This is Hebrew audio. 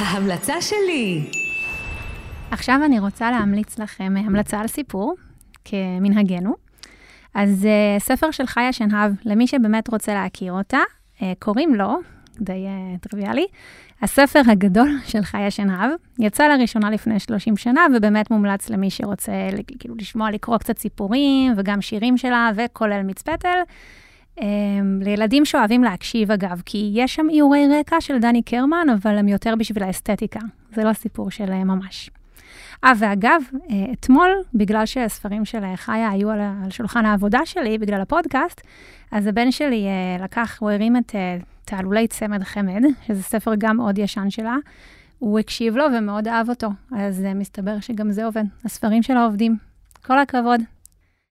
ההמלצה שלי. עכשיו אני רוצה להמליץ לכם המלצה על סיפור, כמנהגנו. אז uh, ספר של חיה שנהב, למי שבאמת רוצה להכיר אותה, uh, קוראים לו, די טריוויאלי, הספר הגדול של חיה שנהב. יצא לראשונה לפני 30 שנה, ובאמת מומלץ למי שרוצה כאילו לשמוע, לקרוא קצת סיפורים, וגם שירים שלה, וכולל. Um, לילדים שאוהבים להקשיב, אגב, כי יש שם איורי רקע של דני קרמן, אבל הם יותר בשביל האסתטיקה. זה לא סיפור של ממש. אה, ואגב, אה, אתמול, בגלל שהספרים של חיה היו על, על שולחן העבודה שלי, בגלל הפודקאסט, אז הבן שלי אה, לקח, הוא הרים את תעלולי צמד חמד, שזה ספר גם מאוד ישן שלה. הוא הקשיב לו ומאוד אהב אותו, אז מסתבר שגם זה עובד. הספרים שלה עובדים. כל הכבוד.